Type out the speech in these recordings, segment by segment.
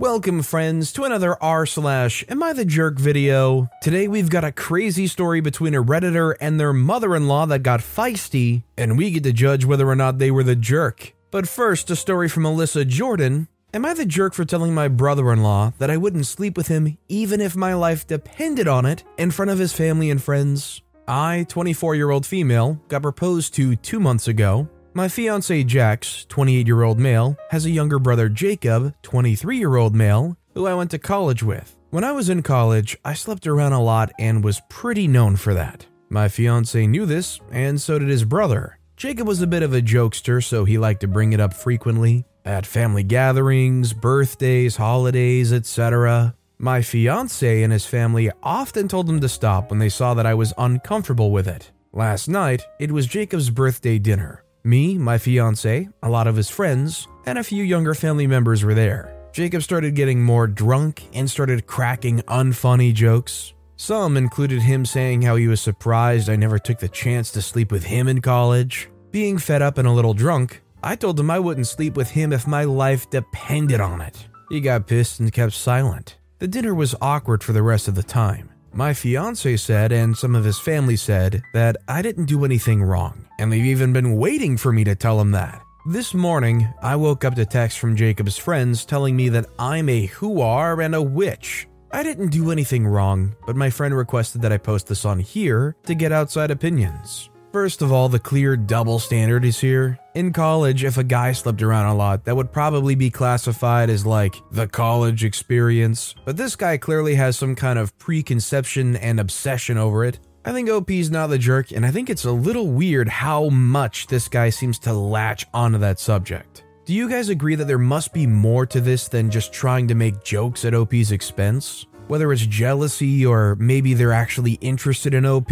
Welcome, friends, to another r slash Am I the Jerk video. Today we've got a crazy story between a redditor and their mother-in-law that got feisty, and we get to judge whether or not they were the jerk. But first, a story from Alyssa Jordan. Am I the jerk for telling my brother-in-law that I wouldn't sleep with him even if my life depended on it in front of his family and friends? I, 24-year-old female, got proposed to two months ago my fiance Jax, 28 year old male, has a younger brother Jacob, 23 year old male, who I went to college with. When I was in college, I slept around a lot and was pretty known for that. My fiance knew this, and so did his brother. Jacob was a bit of a jokester, so he liked to bring it up frequently at family gatherings, birthdays, holidays, etc. My fiance and his family often told him to stop when they saw that I was uncomfortable with it. Last night, it was Jacob's birthday dinner. Me, my fiance, a lot of his friends, and a few younger family members were there. Jacob started getting more drunk and started cracking unfunny jokes. Some included him saying how he was surprised I never took the chance to sleep with him in college. Being fed up and a little drunk, I told him I wouldn't sleep with him if my life depended on it. He got pissed and kept silent. The dinner was awkward for the rest of the time. My fiance said, and some of his family said, that I didn't do anything wrong, and they've even been waiting for me to tell him that. This morning, I woke up to text from Jacob's friends telling me that I'm a whoar and a witch. I didn't do anything wrong, but my friend requested that I post this on here to get outside opinions. First of all, the clear double standard is here. In college, if a guy slept around a lot, that would probably be classified as like the college experience. But this guy clearly has some kind of preconception and obsession over it. I think OP's not the jerk, and I think it's a little weird how much this guy seems to latch onto that subject. Do you guys agree that there must be more to this than just trying to make jokes at OP's expense? Whether it's jealousy or maybe they're actually interested in OP,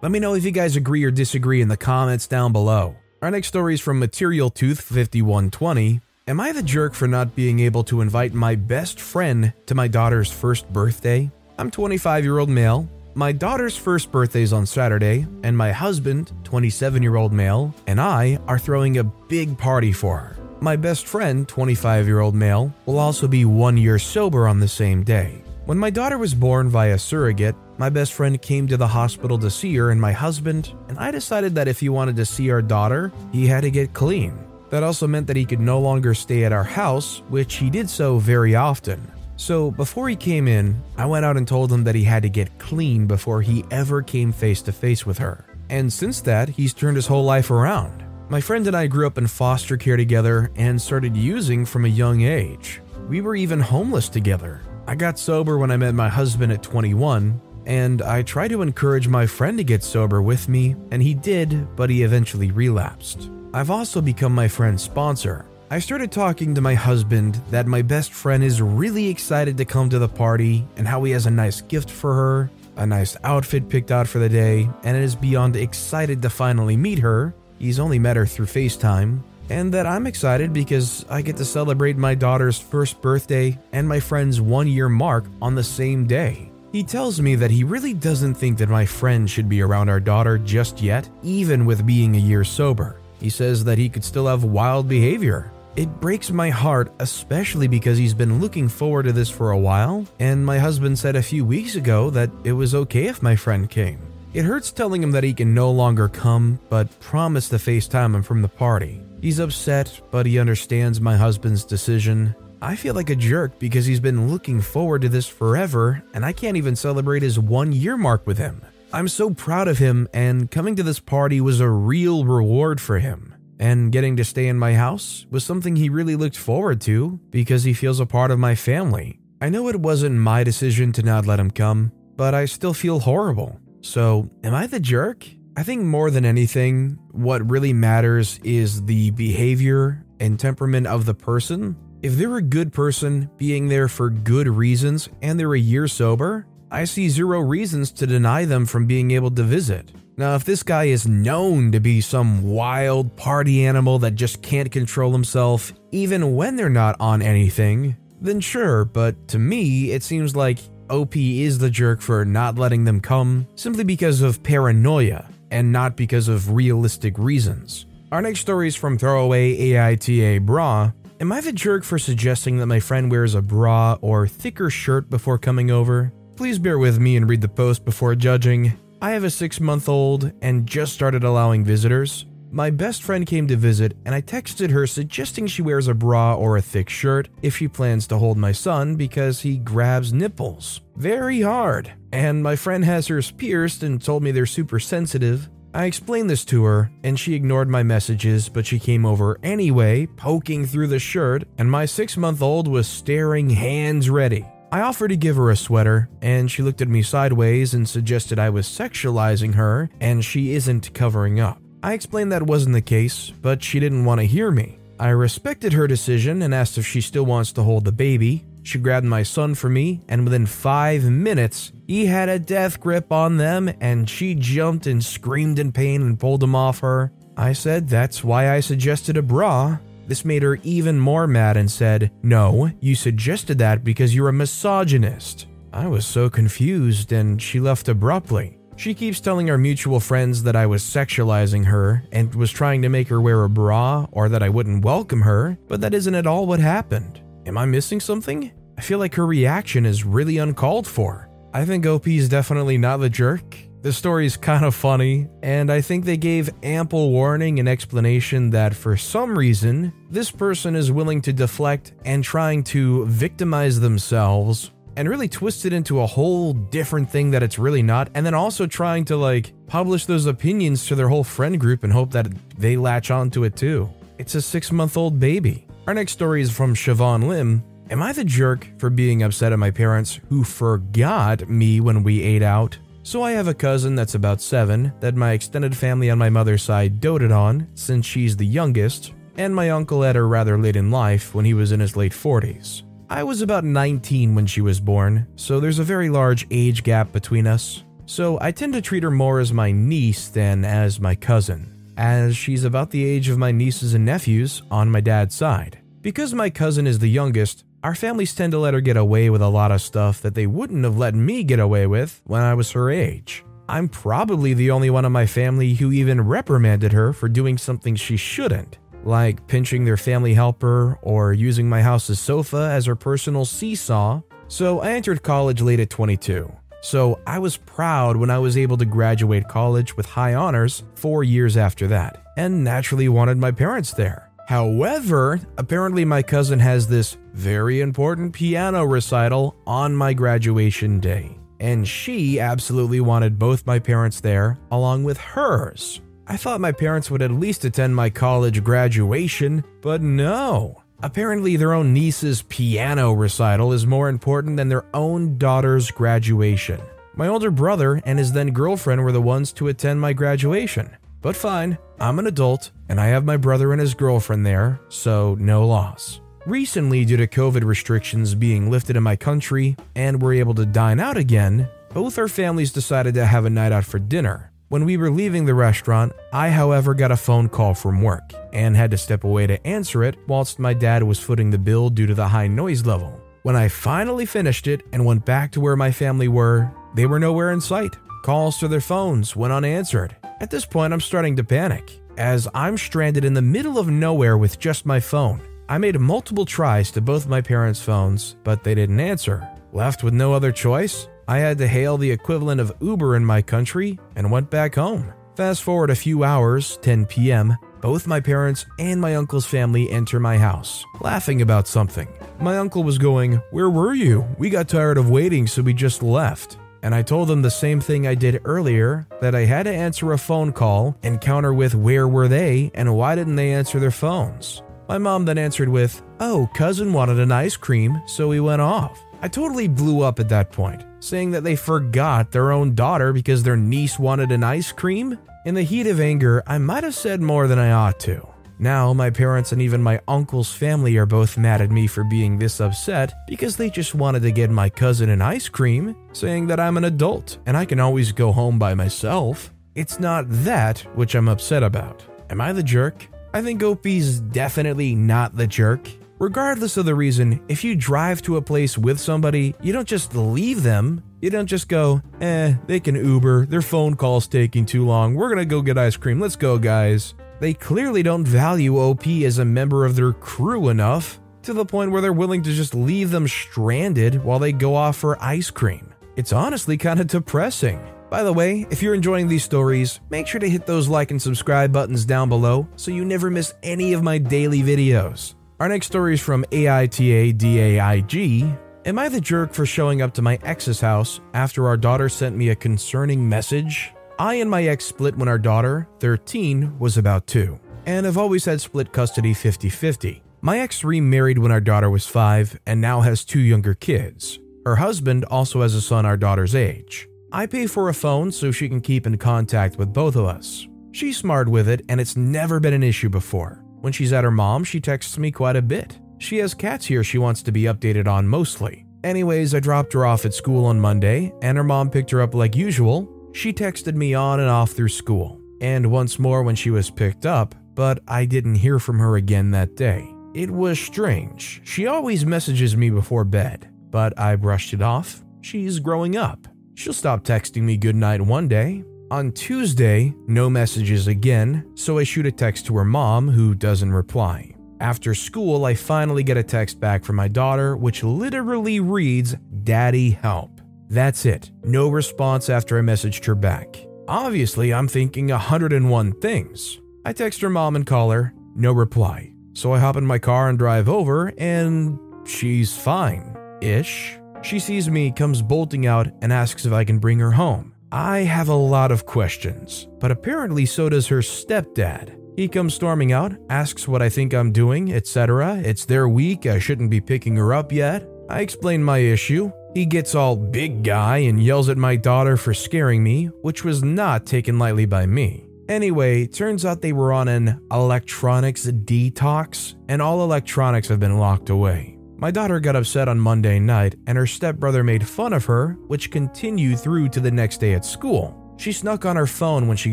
let me know if you guys agree or disagree in the comments down below. Our next story is from Material Tooth 5120. Am I the jerk for not being able to invite my best friend to my daughter's first birthday? I'm 25 year old male. My daughter's first birthday is on Saturday, and my husband, 27 year old male, and I are throwing a big party for her. My best friend, 25 year old male, will also be one year sober on the same day. When my daughter was born via surrogate, my best friend came to the hospital to see her and my husband, and I decided that if he wanted to see our daughter, he had to get clean. That also meant that he could no longer stay at our house, which he did so very often. So, before he came in, I went out and told him that he had to get clean before he ever came face to face with her. And since that, he's turned his whole life around. My friend and I grew up in foster care together and started using from a young age. We were even homeless together. I got sober when I met my husband at 21, and I tried to encourage my friend to get sober with me, and he did, but he eventually relapsed. I've also become my friend's sponsor. I started talking to my husband that my best friend is really excited to come to the party and how he has a nice gift for her, a nice outfit picked out for the day, and is beyond excited to finally meet her. He's only met her through FaceTime, and that I'm excited because I get to celebrate my daughter's first birthday and my friend's one year mark on the same day. He tells me that he really doesn't think that my friend should be around our daughter just yet, even with being a year sober. He says that he could still have wild behavior. It breaks my heart, especially because he's been looking forward to this for a while, and my husband said a few weeks ago that it was okay if my friend came. It hurts telling him that he can no longer come, but promised to FaceTime him from the party. He's upset, but he understands my husband's decision. I feel like a jerk because he's been looking forward to this forever, and I can't even celebrate his one year mark with him. I'm so proud of him, and coming to this party was a real reward for him. And getting to stay in my house was something he really looked forward to because he feels a part of my family. I know it wasn't my decision to not let him come, but I still feel horrible. So, am I the jerk? I think more than anything, what really matters is the behavior and temperament of the person. If they're a good person, being there for good reasons, and they're a year sober, I see zero reasons to deny them from being able to visit. Now, if this guy is known to be some wild party animal that just can't control himself, even when they're not on anything, then sure, but to me, it seems like OP is the jerk for not letting them come simply because of paranoia and not because of realistic reasons. Our next story is from Throwaway AITA Bra. Am I the jerk for suggesting that my friend wears a bra or thicker shirt before coming over? Please bear with me and read the post before judging. I have a six month old and just started allowing visitors. My best friend came to visit, and I texted her suggesting she wears a bra or a thick shirt if she plans to hold my son because he grabs nipples very hard. And my friend has hers pierced and told me they're super sensitive. I explained this to her, and she ignored my messages, but she came over anyway, poking through the shirt, and my six month old was staring hands ready. I offered to give her a sweater, and she looked at me sideways and suggested I was sexualizing her and she isn't covering up. I explained that wasn't the case, but she didn't want to hear me. I respected her decision and asked if she still wants to hold the baby. She grabbed my son for me, and within five minutes, he had a death grip on them, and she jumped and screamed in pain and pulled him off her. I said that's why I suggested a bra, this made her even more mad and said, No, you suggested that because you're a misogynist. I was so confused and she left abruptly. She keeps telling our mutual friends that I was sexualizing her and was trying to make her wear a bra or that I wouldn't welcome her, but that isn't at all what happened. Am I missing something? I feel like her reaction is really uncalled for. I think OP is definitely not the jerk, the story is kind of funny, and I think they gave ample warning and explanation that for some reason, this person is willing to deflect and trying to victimize themselves and really twist it into a whole different thing that it's really not, and then also trying to like publish those opinions to their whole friend group and hope that they latch onto it too. It's a six month old baby. Our next story is from Siobhan Lim. Am I the jerk for being upset at my parents who forgot me when we ate out? So I have a cousin that's about seven that my extended family on my mother's side doted on since she's the youngest, and my uncle had her rather late in life when he was in his late 40s. I was about 19 when she was born, so there's a very large age gap between us. So I tend to treat her more as my niece than as my cousin, as she's about the age of my nieces and nephews on my dad's side. Because my cousin is the youngest, our families tend to let her get away with a lot of stuff that they wouldn't have let me get away with when I was her age. I'm probably the only one in my family who even reprimanded her for doing something she shouldn't, like pinching their family helper or using my house's sofa as her personal seesaw. So I entered college late at 22. So I was proud when I was able to graduate college with high honors four years after that, and naturally wanted my parents there. However, apparently my cousin has this very important piano recital on my graduation day, and she absolutely wanted both my parents there along with hers. I thought my parents would at least attend my college graduation, but no. Apparently, their own niece's piano recital is more important than their own daughter's graduation. My older brother and his then girlfriend were the ones to attend my graduation. But fine, I'm an adult, and I have my brother and his girlfriend there, so no loss. Recently, due to COVID restrictions being lifted in my country and we're able to dine out again, both our families decided to have a night out for dinner. When we were leaving the restaurant, I, however, got a phone call from work and had to step away to answer it whilst my dad was footing the bill due to the high noise level. When I finally finished it and went back to where my family were, they were nowhere in sight. Calls to their phones went unanswered, at this point, I'm starting to panic, as I'm stranded in the middle of nowhere with just my phone. I made multiple tries to both my parents' phones, but they didn't answer. Left with no other choice, I had to hail the equivalent of Uber in my country and went back home. Fast forward a few hours, 10 p.m., both my parents and my uncle's family enter my house, laughing about something. My uncle was going, Where were you? We got tired of waiting, so we just left and I told them the same thing I did earlier that I had to answer a phone call and counter with where were they and why didn't they answer their phones. My mom then answered with, Oh, cousin wanted an ice cream, so we went off. I totally blew up at that point, saying that they forgot their own daughter because their niece wanted an ice cream. In the heat of anger, I might have said more than I ought to. Now, my parents and even my uncle's family are both mad at me for being this upset because they just wanted to get my cousin an ice cream, saying that I'm an adult and I can always go home by myself. It's not that which I'm upset about. Am I the jerk? I think OP's definitely not the jerk. Regardless of the reason, if you drive to a place with somebody, you don't just leave them. You don't just go, eh, they can Uber, their phone call's taking too long, we're gonna go get ice cream, let's go, guys. They clearly don't value OP as a member of their crew enough to the point where they're willing to just leave them stranded while they go off for ice cream. It's honestly kind of depressing. By the way, if you're enjoying these stories, make sure to hit those like and subscribe buttons down below so you never miss any of my daily videos. Our next story is from AITA DAIG. Am I the jerk for showing up to my ex's house after our daughter sent me a concerning message? I and my ex split when our daughter, 13, was about 2, and have always had split custody 50 50. My ex remarried when our daughter was 5 and now has two younger kids. Her husband also has a son our daughter's age. I pay for a phone so she can keep in contact with both of us. She's smart with it and it's never been an issue before. When she's at her mom, she texts me quite a bit. She has cats here she wants to be updated on mostly. Anyways, I dropped her off at school on Monday, and her mom picked her up like usual. She texted me on and off through school, and once more when she was picked up, but I didn't hear from her again that day. It was strange. She always messages me before bed, but I brushed it off. She's growing up. She'll stop texting me goodnight one day, on Tuesday, no messages again, so I shoot a text to her mom, who doesn't reply. After school, I finally get a text back from my daughter, which literally reads, Daddy, help. That's it. No response after I messaged her back. Obviously, I'm thinking 101 things. I text her mom and call her, no reply. So I hop in my car and drive over, and she's fine ish. She sees me, comes bolting out, and asks if I can bring her home. I have a lot of questions, but apparently so does her stepdad. He comes storming out, asks what I think I'm doing, etc. It's their week, I shouldn't be picking her up yet. I explain my issue. He gets all big guy and yells at my daughter for scaring me, which was not taken lightly by me. Anyway, turns out they were on an electronics detox, and all electronics have been locked away. My daughter got upset on Monday night, and her stepbrother made fun of her, which continued through to the next day at school. She snuck on her phone when she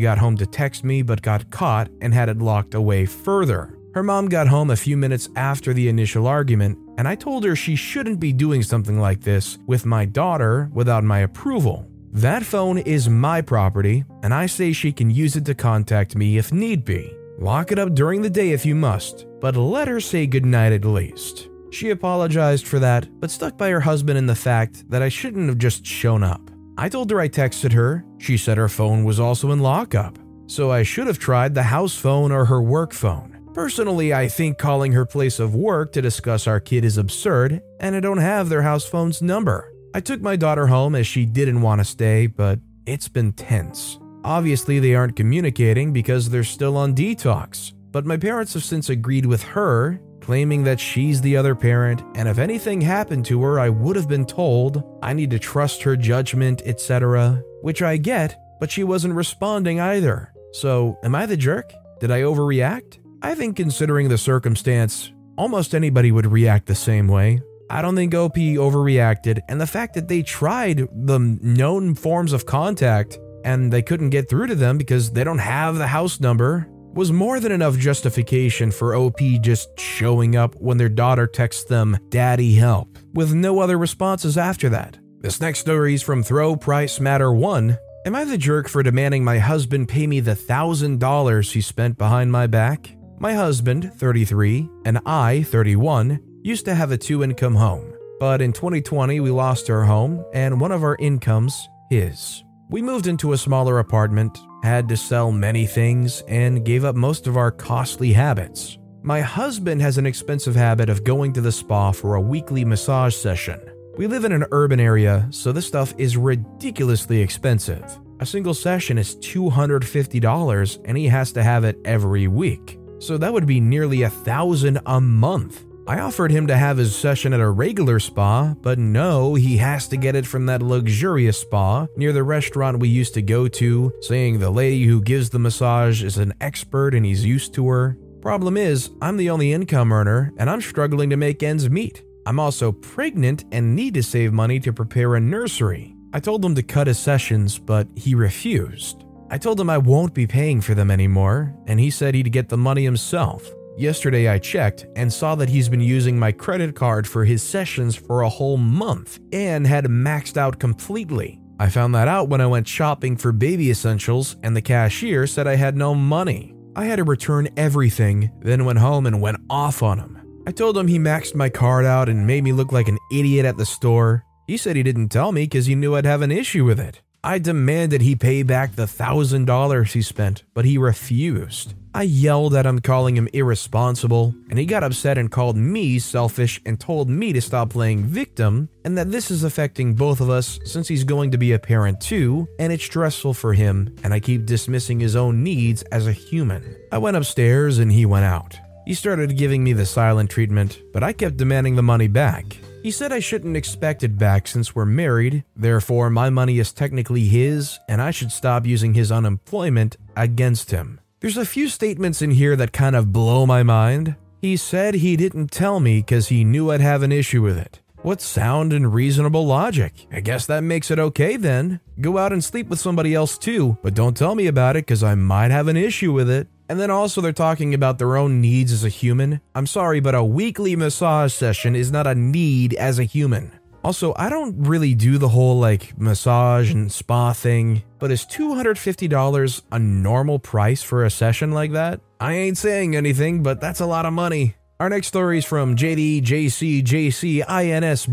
got home to text me, but got caught and had it locked away further. Her mom got home a few minutes after the initial argument, and I told her she shouldn't be doing something like this with my daughter without my approval. That phone is my property, and I say she can use it to contact me if need be. Lock it up during the day if you must, but let her say goodnight at least. She apologized for that, but stuck by her husband in the fact that I shouldn't have just shown up. I told her I texted her. She said her phone was also in lockup, so I should have tried the house phone or her work phone. Personally, I think calling her place of work to discuss our kid is absurd, and I don't have their house phone's number. I took my daughter home as she didn't want to stay, but it's been tense. Obviously, they aren't communicating because they're still on detox, but my parents have since agreed with her claiming that she's the other parent, and if anything happened to her, I would have been told I need to trust her judgment, etc. Which I get, but she wasn't responding either. So, am I the jerk? Did I overreact? I think, considering the circumstance, almost anybody would react the same way. I don't think OP overreacted, and the fact that they tried the known forms of contact and they couldn't get through to them because they don't have the house number was more than enough justification for OP just showing up when their daughter texts them, Daddy help, with no other responses after that. This next story is from Throw Price Matter 1. Am I the jerk for demanding my husband pay me the thousand dollars he spent behind my back? My husband, 33, and I, 31, used to have a two income home. But in 2020, we lost our home and one of our incomes, his. We moved into a smaller apartment, had to sell many things, and gave up most of our costly habits. My husband has an expensive habit of going to the spa for a weekly massage session. We live in an urban area, so this stuff is ridiculously expensive. A single session is $250 and he has to have it every week. So that would be nearly a thousand a month. I offered him to have his session at a regular spa, but no, he has to get it from that luxurious spa near the restaurant we used to go to, saying the lady who gives the massage is an expert and he's used to her. Problem is, I'm the only income earner and I'm struggling to make ends meet. I'm also pregnant and need to save money to prepare a nursery. I told him to cut his sessions, but he refused. I told him I won't be paying for them anymore, and he said he'd get the money himself. Yesterday I checked and saw that he's been using my credit card for his sessions for a whole month and had maxed out completely. I found that out when I went shopping for baby essentials and the cashier said I had no money. I had to return everything, then went home and went off on him. I told him he maxed my card out and made me look like an idiot at the store. He said he didn't tell me because he knew I'd have an issue with it. I demanded he pay back the thousand dollars he spent, but he refused. I yelled at him, calling him irresponsible, and he got upset and called me selfish and told me to stop playing victim and that this is affecting both of us since he's going to be a parent too, and it's stressful for him, and I keep dismissing his own needs as a human. I went upstairs and he went out. He started giving me the silent treatment, but I kept demanding the money back. He said I shouldn't expect it back since we're married, therefore, my money is technically his, and I should stop using his unemployment against him. There's a few statements in here that kind of blow my mind. He said he didn't tell me because he knew I'd have an issue with it. What sound and reasonable logic? I guess that makes it okay then. Go out and sleep with somebody else too, but don't tell me about it because I might have an issue with it. And then also, they're talking about their own needs as a human. I'm sorry, but a weekly massage session is not a need as a human. Also, I don't really do the whole like massage and spa thing, but is $250 a normal price for a session like that? I ain't saying anything, but that's a lot of money. Our next story is from JD JC JC INS.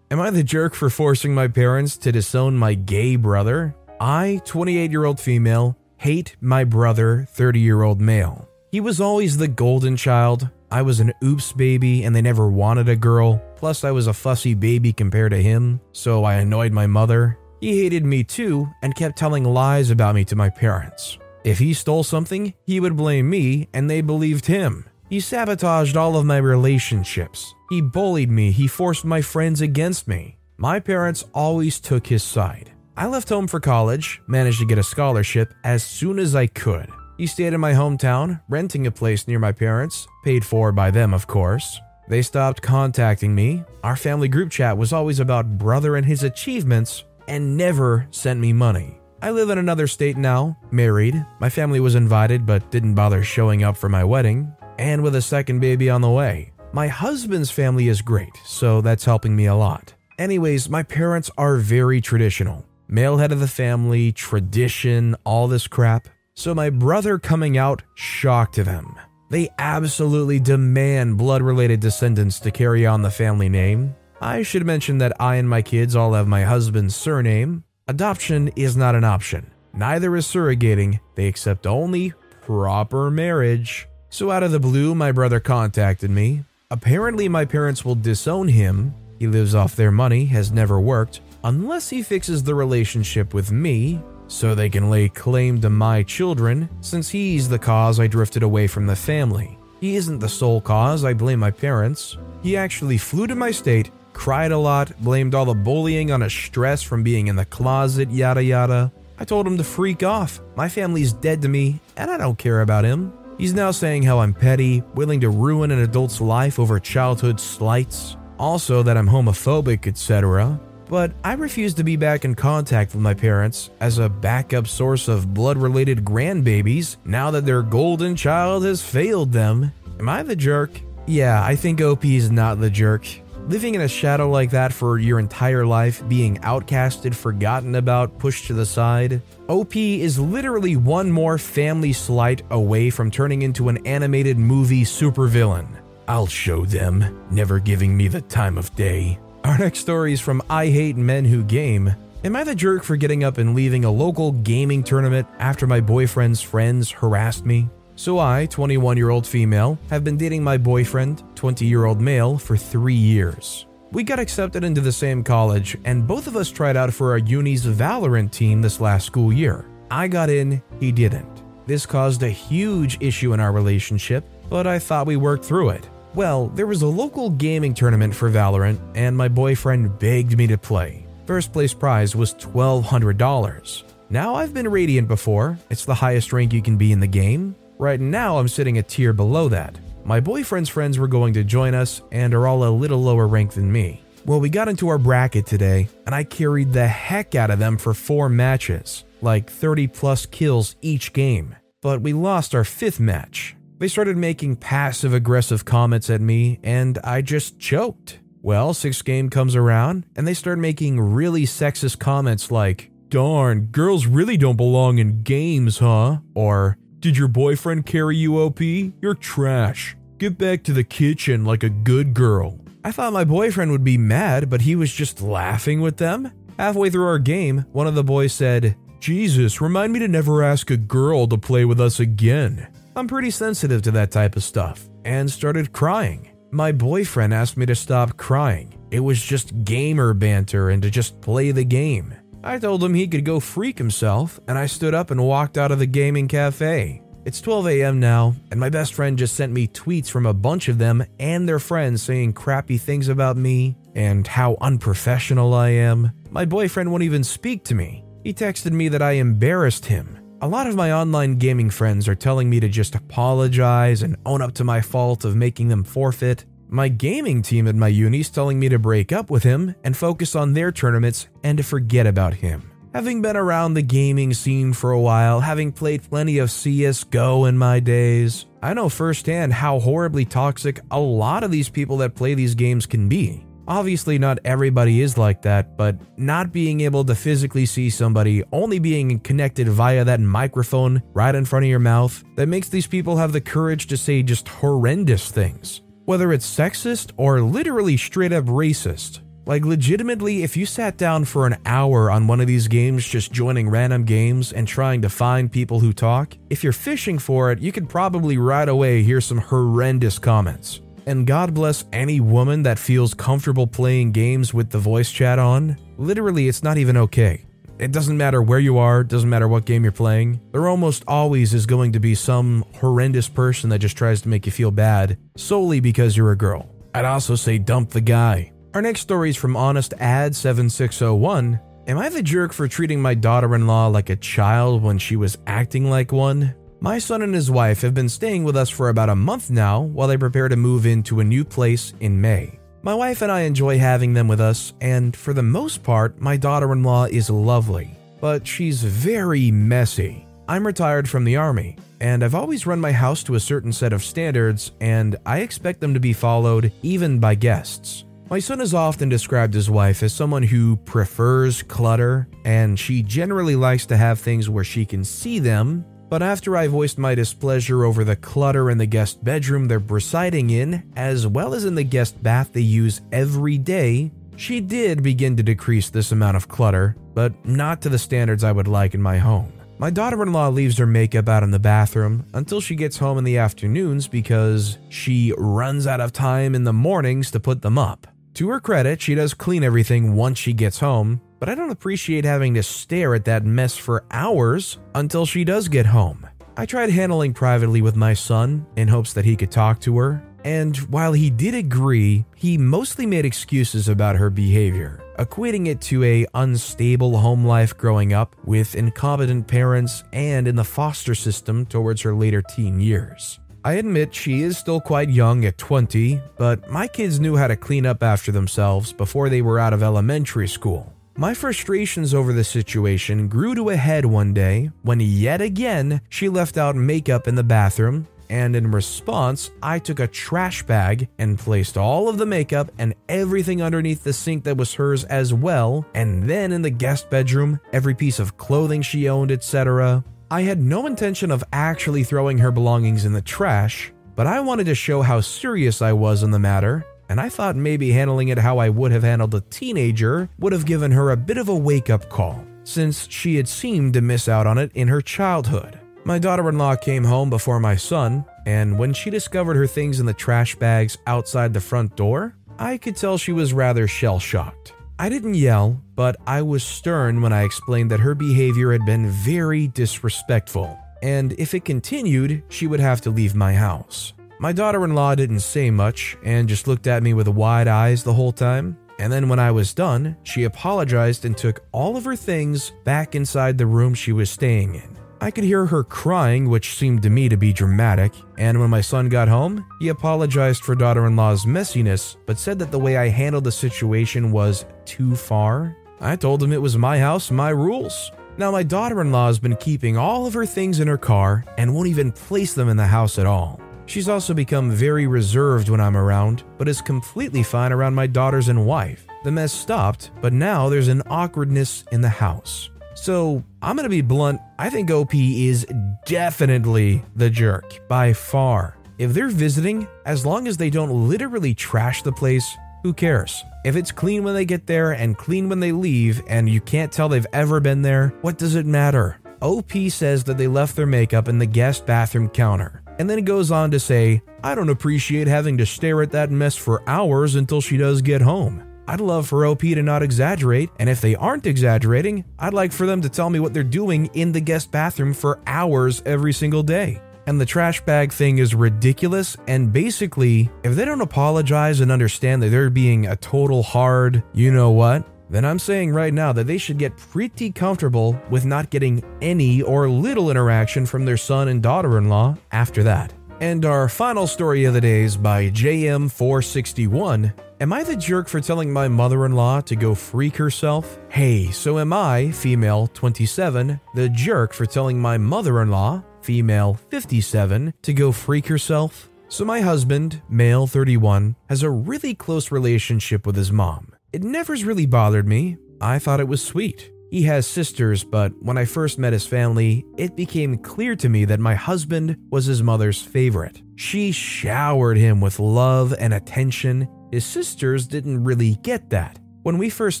Am I the jerk for forcing my parents to disown my gay brother? I, 28 year old female, hate my brother, 30 year old male. He was always the golden child, I was an oops baby and they never wanted a girl. Plus, I was a fussy baby compared to him, so I annoyed my mother. He hated me too and kept telling lies about me to my parents. If he stole something, he would blame me and they believed him. He sabotaged all of my relationships. He bullied me, he forced my friends against me. My parents always took his side. I left home for college, managed to get a scholarship as soon as I could. He stayed in my hometown, renting a place near my parents, paid for by them, of course. They stopped contacting me. Our family group chat was always about brother and his achievements, and never sent me money. I live in another state now, married. My family was invited but didn't bother showing up for my wedding, and with a second baby on the way. My husband's family is great, so that's helping me a lot. Anyways, my parents are very traditional. Male head of the family, tradition, all this crap. So my brother coming out shocked them. They absolutely demand blood related descendants to carry on the family name. I should mention that I and my kids all have my husband's surname. Adoption is not an option. Neither is surrogating, they accept only proper marriage. So, out of the blue, my brother contacted me. Apparently, my parents will disown him. He lives off their money, has never worked, unless he fixes the relationship with me, so they can lay claim to my children, since he's the cause I drifted away from the family. He isn't the sole cause, I blame my parents. He actually flew to my state, cried a lot, blamed all the bullying on his stress from being in the closet, yada yada. I told him to freak off. My family's dead to me, and I don't care about him. He's now saying how I'm petty, willing to ruin an adult's life over childhood slights, also that I'm homophobic, etc but I refuse to be back in contact with my parents as a backup source of blood related grandbabies now that their golden child has failed them. Am I the jerk? Yeah, I think OP is not the jerk. Living in a shadow like that for your entire life, being outcasted, forgotten about, pushed to the side. OP is literally one more family slight away from turning into an animated movie supervillain. I'll show them, never giving me the time of day. Our next story is from I Hate Men Who Game. Am I the jerk for getting up and leaving a local gaming tournament after my boyfriend's friends harassed me? So, I, 21 year old female, have been dating my boyfriend, 20 year old male, for three years. We got accepted into the same college, and both of us tried out for our uni's Valorant team this last school year. I got in, he didn't. This caused a huge issue in our relationship, but I thought we worked through it. Well, there was a local gaming tournament for Valorant, and my boyfriend begged me to play. First place prize was $1,200. Now, I've been Radiant before, it's the highest rank you can be in the game. Right now, I'm sitting a tier below that. My boyfriend's friends were going to join us and are all a little lower ranked than me. Well, we got into our bracket today, and I carried the heck out of them for four matches, like 30 plus kills each game. But we lost our fifth match. They started making passive aggressive comments at me, and I just choked. Well, sixth game comes around, and they start making really sexist comments like, Darn, girls really don't belong in games, huh? Or, Did your boyfriend carry you OP? You're trash. Get back to the kitchen like a good girl. I thought my boyfriend would be mad, but he was just laughing with them. Halfway through our game, one of the boys said, Jesus, remind me to never ask a girl to play with us again. I'm pretty sensitive to that type of stuff, and started crying. My boyfriend asked me to stop crying. It was just gamer banter and to just play the game. I told him he could go freak himself, and I stood up and walked out of the gaming cafe. It's 12 a.m. now, and my best friend just sent me tweets from a bunch of them and their friends saying crappy things about me and how unprofessional I am. My boyfriend won't even speak to me. He texted me that I embarrassed him. A lot of my online gaming friends are telling me to just apologize and own up to my fault of making them forfeit. My gaming team at my uni is telling me to break up with him and focus on their tournaments and to forget about him. Having been around the gaming scene for a while, having played plenty of CSGO in my days, I know firsthand how horribly toxic a lot of these people that play these games can be. Obviously, not everybody is like that, but not being able to physically see somebody, only being connected via that microphone right in front of your mouth, that makes these people have the courage to say just horrendous things. Whether it's sexist or literally straight up racist. Like, legitimately, if you sat down for an hour on one of these games just joining random games and trying to find people who talk, if you're fishing for it, you could probably right away hear some horrendous comments. And God bless any woman that feels comfortable playing games with the voice chat on. Literally, it's not even okay. It doesn't matter where you are, doesn't matter what game you're playing. There almost always is going to be some horrendous person that just tries to make you feel bad solely because you're a girl. I'd also say dump the guy. Our next story is from Honest Ad 7601. Am I the jerk for treating my daughter in law like a child when she was acting like one? My son and his wife have been staying with us for about a month now while they prepare to move into a new place in May. My wife and I enjoy having them with us, and for the most part, my daughter in law is lovely, but she's very messy. I'm retired from the army, and I've always run my house to a certain set of standards, and I expect them to be followed even by guests. My son has often described his wife as someone who prefers clutter, and she generally likes to have things where she can see them. But after I voiced my displeasure over the clutter in the guest bedroom they're residing in, as well as in the guest bath they use every day, she did begin to decrease this amount of clutter, but not to the standards I would like in my home. My daughter in law leaves her makeup out in the bathroom until she gets home in the afternoons because she runs out of time in the mornings to put them up. To her credit, she does clean everything once she gets home, but I don't appreciate having to stare at that mess for hours until she does get home. I tried handling privately with my son in hopes that he could talk to her, and while he did agree, he mostly made excuses about her behavior, equating it to a unstable home life growing up with incompetent parents and in the foster system towards her later teen years. I admit she is still quite young at 20, but my kids knew how to clean up after themselves before they were out of elementary school. My frustrations over the situation grew to a head one day when yet again she left out makeup in the bathroom, and in response, I took a trash bag and placed all of the makeup and everything underneath the sink that was hers as well, and then in the guest bedroom, every piece of clothing she owned, etc. I had no intention of actually throwing her belongings in the trash, but I wanted to show how serious I was on the matter, and I thought maybe handling it how I would have handled a teenager would have given her a bit of a wake up call, since she had seemed to miss out on it in her childhood. My daughter in law came home before my son, and when she discovered her things in the trash bags outside the front door, I could tell she was rather shell shocked. I didn't yell, but I was stern when I explained that her behavior had been very disrespectful, and if it continued, she would have to leave my house. My daughter in law didn't say much and just looked at me with wide eyes the whole time. And then when I was done, she apologized and took all of her things back inside the room she was staying in. I could hear her crying, which seemed to me to be dramatic, and when my son got home, he apologized for daughter in law's messiness, but said that the way I handled the situation was too far. I told him it was my house, my rules. Now, my daughter in law has been keeping all of her things in her car and won't even place them in the house at all. She's also become very reserved when I'm around, but is completely fine around my daughters and wife. The mess stopped, but now there's an awkwardness in the house. So, I'm gonna be blunt, I think OP is definitely the jerk, by far. If they're visiting, as long as they don't literally trash the place, who cares? If it's clean when they get there and clean when they leave, and you can't tell they've ever been there, what does it matter? OP says that they left their makeup in the guest bathroom counter. And then it goes on to say, I don't appreciate having to stare at that mess for hours until she does get home. I'd love for OP to not exaggerate, and if they aren't exaggerating, I'd like for them to tell me what they're doing in the guest bathroom for hours every single day. And the trash bag thing is ridiculous, and basically, if they don't apologize and understand that they're being a total hard, you know what, then I'm saying right now that they should get pretty comfortable with not getting any or little interaction from their son and daughter in law after that. And our final story of the day is by JM461. Am I the jerk for telling my mother in law to go freak herself? Hey, so am I, female 27, the jerk for telling my mother in law, female 57, to go freak herself? So, my husband, male 31, has a really close relationship with his mom. It never's really bothered me. I thought it was sweet. He has sisters, but when I first met his family, it became clear to me that my husband was his mother's favorite. She showered him with love and attention. His sisters didn't really get that. When we first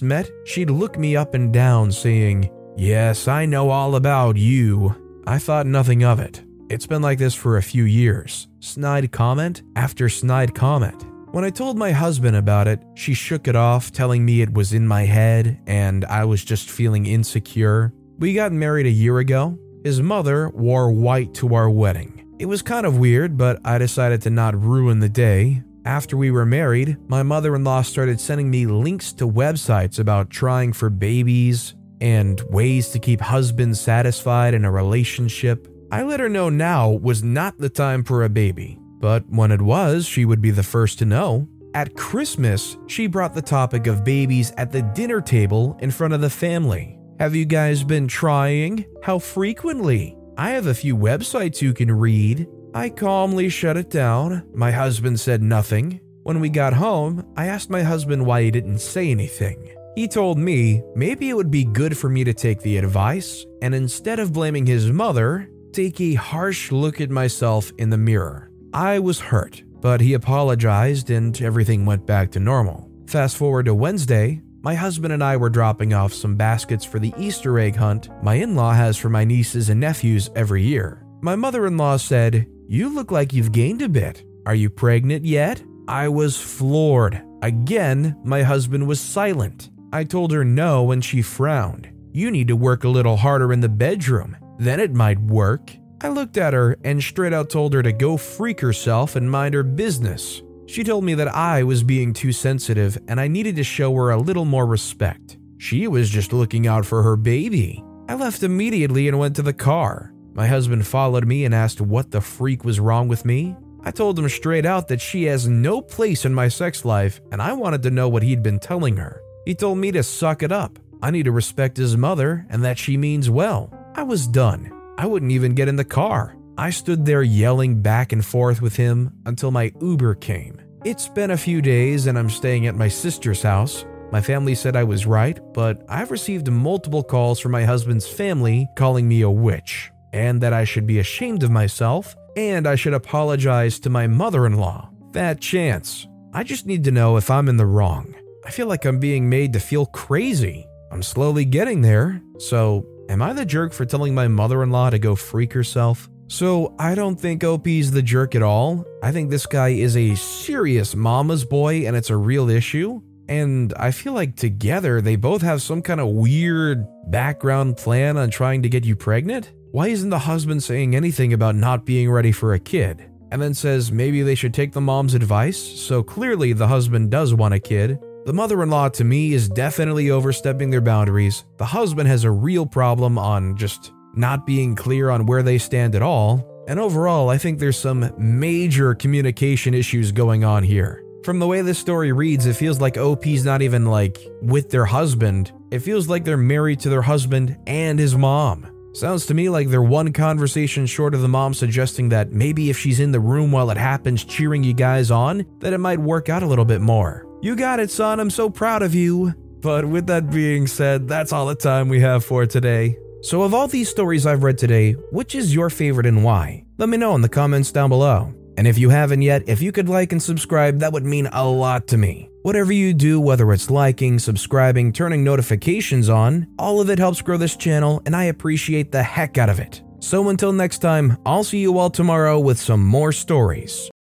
met, she'd look me up and down, saying, Yes, I know all about you. I thought nothing of it. It's been like this for a few years. Snide comment after snide comment. When I told my husband about it, she shook it off, telling me it was in my head and I was just feeling insecure. We got married a year ago. His mother wore white to our wedding. It was kind of weird, but I decided to not ruin the day. After we were married, my mother in law started sending me links to websites about trying for babies and ways to keep husbands satisfied in a relationship. I let her know now was not the time for a baby. But when it was, she would be the first to know. At Christmas, she brought the topic of babies at the dinner table in front of the family. Have you guys been trying? How frequently? I have a few websites you can read. I calmly shut it down. My husband said nothing. When we got home, I asked my husband why he didn't say anything. He told me maybe it would be good for me to take the advice and instead of blaming his mother, take a harsh look at myself in the mirror. I was hurt, but he apologized and everything went back to normal. Fast forward to Wednesday, my husband and I were dropping off some baskets for the Easter egg hunt my in law has for my nieces and nephews every year. My mother in law said, You look like you've gained a bit. Are you pregnant yet? I was floored. Again, my husband was silent. I told her no and she frowned. You need to work a little harder in the bedroom, then it might work. I looked at her and straight out told her to go freak herself and mind her business. She told me that I was being too sensitive and I needed to show her a little more respect. She was just looking out for her baby. I left immediately and went to the car. My husband followed me and asked what the freak was wrong with me. I told him straight out that she has no place in my sex life and I wanted to know what he'd been telling her. He told me to suck it up. I need to respect his mother and that she means well. I was done. I wouldn't even get in the car. I stood there yelling back and forth with him until my Uber came. It's been a few days and I'm staying at my sister's house. My family said I was right, but I've received multiple calls from my husband's family calling me a witch, and that I should be ashamed of myself, and I should apologize to my mother in law. Fat chance. I just need to know if I'm in the wrong. I feel like I'm being made to feel crazy. I'm slowly getting there, so Am I the jerk for telling my mother in law to go freak herself? So, I don't think OP's the jerk at all. I think this guy is a serious mama's boy and it's a real issue. And I feel like together they both have some kind of weird background plan on trying to get you pregnant. Why isn't the husband saying anything about not being ready for a kid? And then says maybe they should take the mom's advice, so clearly the husband does want a kid, the mother in law to me is definitely overstepping their boundaries. The husband has a real problem on just not being clear on where they stand at all, and overall, I think there's some major communication issues going on here. From the way this story reads, it feels like OP's not even like with their husband. It feels like they're married to their husband and his mom. Sounds to me like they're one conversation short of the mom suggesting that maybe if she's in the room while it happens cheering you guys on, that it might work out a little bit more. You got it, son. I'm so proud of you. But with that being said, that's all the time we have for today. So, of all these stories I've read today, which is your favorite and why? Let me know in the comments down below. And if you haven't yet, if you could like and subscribe, that would mean a lot to me. Whatever you do, whether it's liking, subscribing, turning notifications on, all of it helps grow this channel, and I appreciate the heck out of it. So until next time, I'll see you all tomorrow with some more stories.